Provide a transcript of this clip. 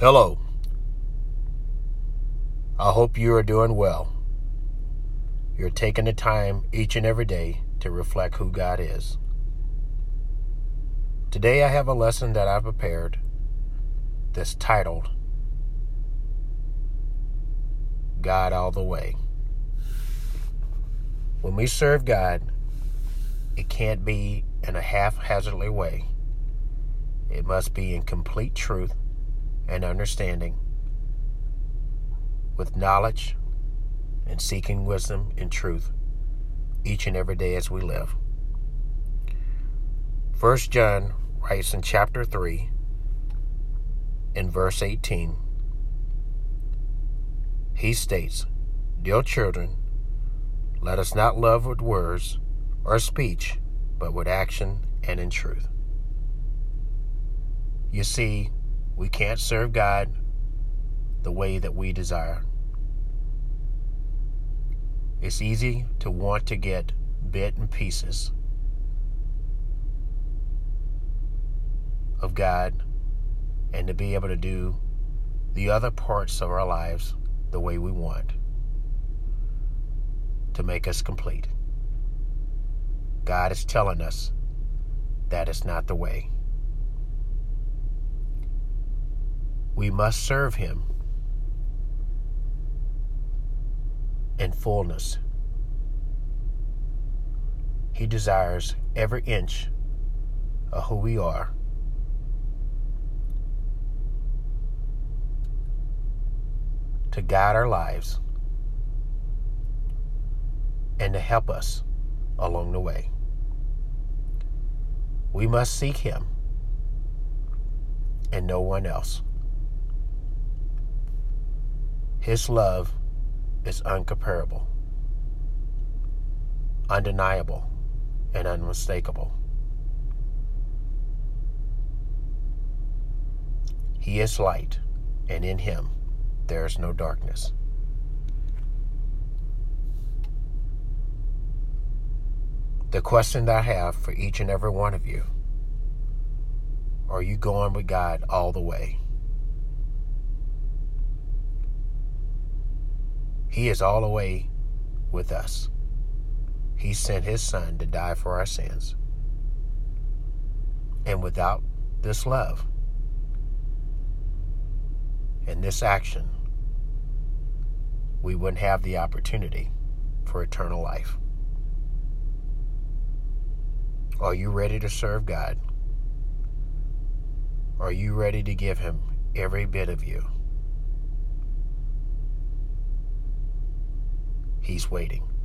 Hello. I hope you are doing well. You're taking the time each and every day to reflect who God is. Today I have a lesson that I've prepared that's titled God All the Way. When we serve God, it can't be in a haphazardly way. It must be in complete truth and understanding, with knowledge and seeking wisdom and truth each and every day as we live. First John writes in chapter 3 in verse 18 he states, Dear children, let us not love with words or speech, but with action and in truth. You see, we can't serve God the way that we desire. It's easy to want to get bit and pieces of God and to be able to do the other parts of our lives the way we want to make us complete. God is telling us that is not the way. We must serve Him in fullness. He desires every inch of who we are. To guide our lives and to help us along the way. We must seek Him and no one else. His love is uncomparable, undeniable, and unmistakable. He is light, and in him there is no darkness. The question that I have for each and every one of you are you going with God all the way? He is all the way with us. He sent His Son to die for our sins. And without this love and this action, we wouldn't have the opportunity for eternal life. Are you ready to serve God? Are you ready to give Him every bit of you? He's waiting.